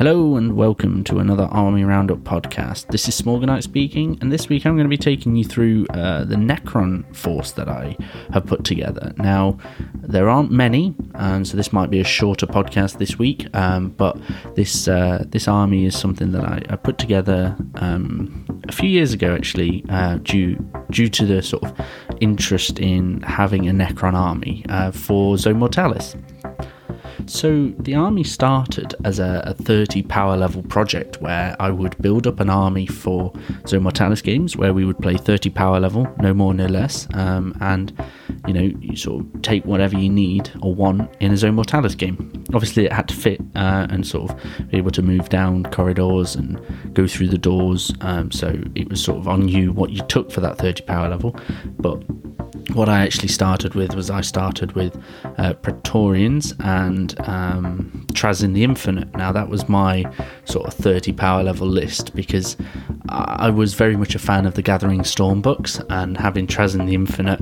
Hello and welcome to another Army Roundup podcast. This is Smorgonite speaking, and this week I'm going to be taking you through uh, the Necron force that I have put together. Now, there aren't many, um, so this might be a shorter podcast this week, um, but this uh, this army is something that I, I put together um, a few years ago, actually, uh, due due to the sort of interest in having a Necron army uh, for Zomortalis. Mortalis. So the army started as a, a, 30 power level project where I would build up an army for Zone Mortalis games where we would play 30 power level, no more, no less, um, and you know, you sort of take whatever you need or want in a Zone Mortalis game. Obviously, it had to fit uh, and sort of be able to move down corridors and go through the doors. Um, so it was sort of on you what you took for that 30 power level, but what I actually started with was I started with uh, Praetorians and um, Trazyn the Infinite. Now, that was my sort of 30 power level list because I was very much a fan of the Gathering Storm books and having Trazyn the Infinite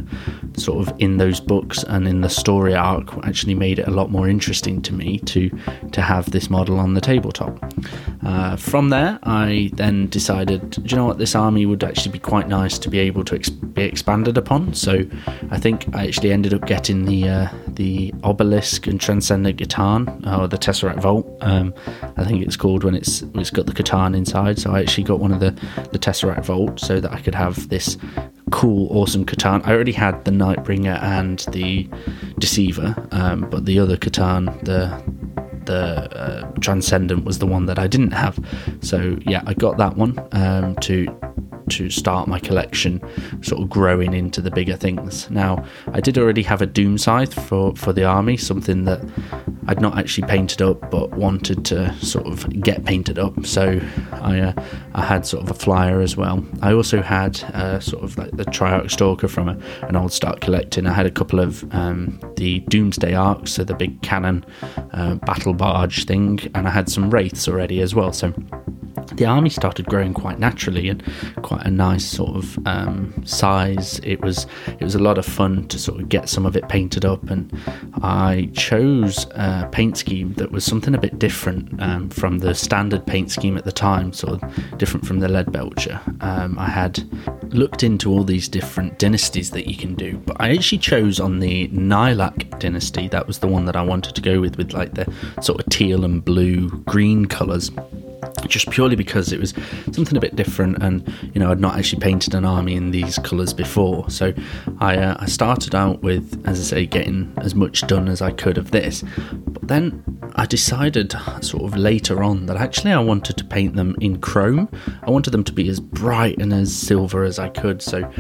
sort of in those books and in the story arc actually made it a lot more interesting to me to, to have this model on the tabletop. Uh, from there, I then decided, do you know what, this army would actually be quite nice to be able to be expanded upon. So I think I actually ended up getting the uh, the obelisk and transcendent C'tan or the Tesseract Vault. Um, I think it's called when it's it's got the C'tan inside. So I actually got one of the the Tesseract Vault so that I could have this cool, awesome C'tan. I already had the Nightbringer and the Deceiver, um, but the other C'tan, the the uh, Transcendent was the one that I didn't have. So yeah, I got that one um, to to start my collection sort of growing into the bigger things. Now, I did already have a Doom Scythe for, for the army, something that I'd not actually painted up but wanted to sort of get painted up. So I, uh, I had sort of a flyer as well. I also had uh, sort of like the Triarch Stalker from a, an old start collecting. I had a couple of um, the Doomsday Arks, so the big cannon uh, battle barge thing, and I had some Wraiths already as well. So the army started growing quite naturally and quite a nice sort of um, size. It was it was a lot of fun to sort of get some of it painted up, and I chose a paint scheme that was something a bit different um, from the standard paint scheme at the time, sort of different from the Leadbelcher. Um, I had looked into all these different dynasties that you can do, but I actually chose on the Nihilakh dynasty. That was the one that I wanted to go with, with like the sort of teal and blue green colours just purely because it was something a bit different and you know I'd not actually painted an army in these colours before. So I, uh, I started out with as I say getting as much done as I could of this. But then I decided sort of later on that actually I wanted to paint them in chrome. I wanted them to be as bright and as silver as I could. So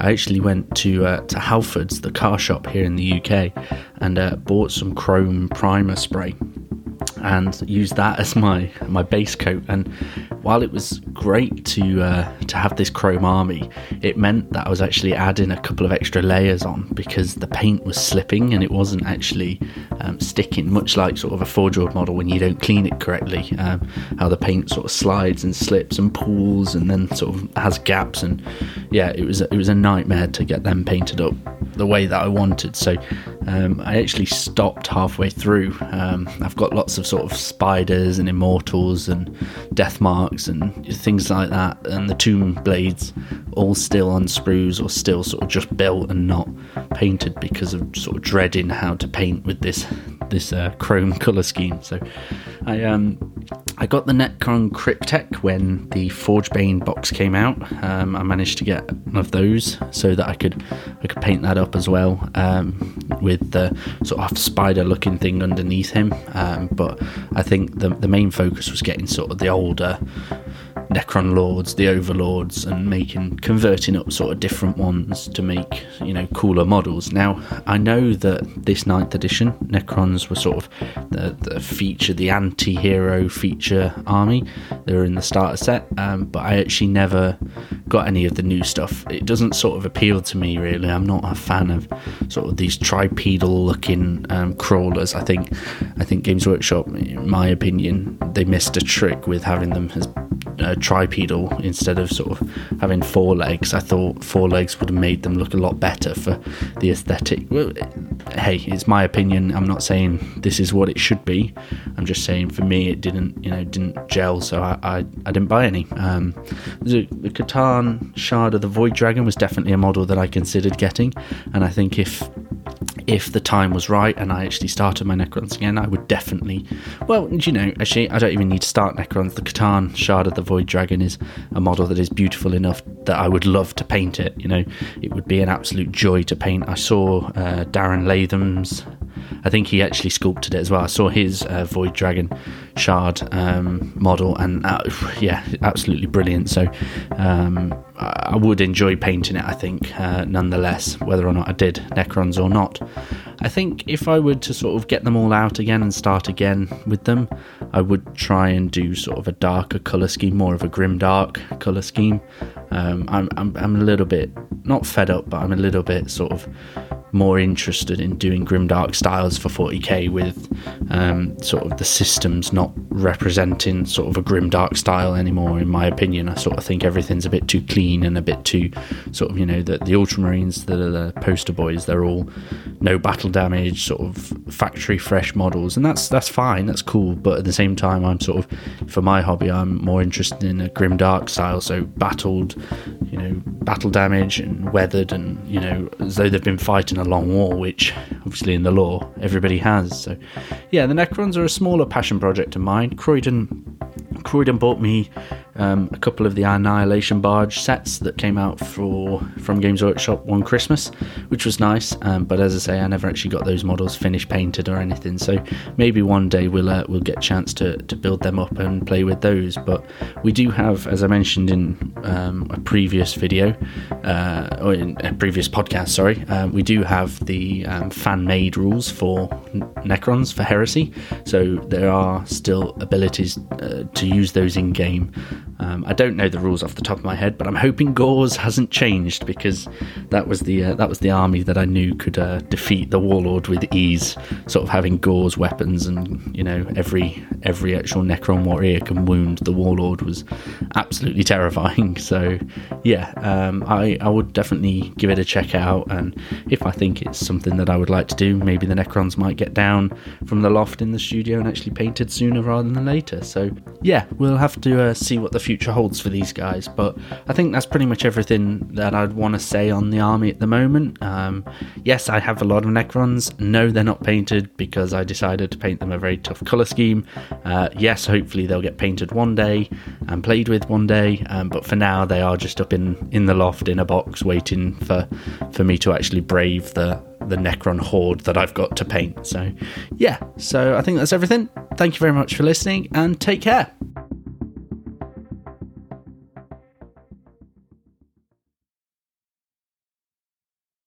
I actually went to uh, to Halfords the car shop here in the UK and uh, bought some chrome primer spray and used that as my my base coat. And while it was great to uh, to have this chrome army, it meant that I was actually adding a couple of extra layers on because the paint was slipping and it wasn't actually um, sticking. Much like sort of a World model when you don't clean it correctly, um, how the paint sort of slides and slips and pools and then sort of has gaps. And yeah, it was it was a nightmare to get them painted up the way that I wanted. So um, I actually stopped halfway through. Um, I've got lots of sort of spiders and immortals and death marks and things like that, and the tomb blades all still on sprues or still sort of just built and not painted because of sort of dreading how to paint with this this uh, chrome color scheme. So I um I got the Necron Cryptek when the Forgebane box came out. Um, I managed to get one of those so that I could I could paint that up as well um, with the sort of spider looking thing underneath him. Um, but I think the the main focus was getting sort of the older Necron Lords, the Overlords, and making converting up sort of different ones to make you know cooler models. Now I know that this ninth edition Necrons were sort of the, the feature, the anti-hero feature army. They were in the starter set, um, but I actually never got any of the new stuff. It doesn't sort of appeal to me really. I'm not a fan of sort of these tripedal looking um, crawlers. I think I think Games Workshop, in my opinion, they missed a trick with having them as uh, tripedal instead of sort of having four legs. I thought four legs would have made them look a lot better for the aesthetic. Well, hey, it's my opinion. I'm not saying this is what it should be. I'm just saying for me, it didn't, you know, didn't gel, so I, I, I didn't buy any. Um, the, the C'tan Shard of the Void Dragon was definitely a model that I considered getting, and I think if if the time was right and I actually started my Necrons again, I would definitely. Well, you know, actually, I don't even need to start Necrons. The C'tan Shard of the Void Dragon is a model that is beautiful enough that I would love to paint it. You know, it would be an absolute joy to paint. I saw uh, Darren Latham's I think he actually sculpted it as well. I saw his uh, Void Dragon shard um, model, and uh, yeah, absolutely brilliant. So um, I would enjoy painting it. I think, uh, nonetheless, whether or not I did Necrons or not. I think if I were to sort of get them all out again and start again with them, I would try and do sort of a darker color scheme, more of a grim dark color scheme. Um, I'm, I'm I'm a little bit not fed up, but I'm a little bit sort of more interested in doing grimdark styles for 40k with um, sort of the systems not representing sort of a grimdark style anymore. In my opinion, I sort of think everything's a bit too clean and a bit too sort of you know the the Ultramarines that are the poster boys. They're all no battle damage, sort of factory fresh models, and that's that's fine, that's cool. But at the same time, I'm sort of for my hobby, I'm more interested in a grimdark style, so battled, you know, battle damage and weathered, and you know, as though they've been fighting a long war, which obviously in the lore everybody has. So, yeah, the Necrons are a smaller passion project of mine. Croydon, Croydon bought me um, a couple of the Annihilation Barge sets that came out for from Games Workshop one Christmas, which was nice. Um, but as I say, I never actually got those models finished painted or anything. So maybe one day we'll uh, we'll get a chance to, to build them up and play with those. But we do have, as I mentioned in um, a previous video uh, or in a previous podcast, sorry, uh, we do have the um, fan made rules for Necrons for Heresy. So there are still abilities uh, to use those in game. Um, I don't know the rules off the top of my head, but I'm hoping Gauss hasn't changed because that was the uh, that was the army that I knew could uh, defeat the Warlord with ease. Sort of having Gauss weapons and you know every every actual Necron warrior can wound the Warlord was absolutely terrifying. So yeah, um, I I would definitely give it a check out, and if I think it's something that I would like to do, maybe the Necrons might get down from the loft in the studio and actually painted sooner rather than later. So yeah, we'll have to uh, see what the future holds for these guys. But I think that's pretty much everything that I'd want to say on the army at the moment. Um, yes, I have a lot of Necrons. No, they're not painted because I decided to paint them a very tough colour scheme. Uh, yes, hopefully they'll get painted one day and played with one day. Um, but for now, they are just up in, in the loft in a box waiting for, for me to actually brave the, the Necron horde that I've got to paint. So, yeah, so I think that's everything. Thank you very much for listening and take care.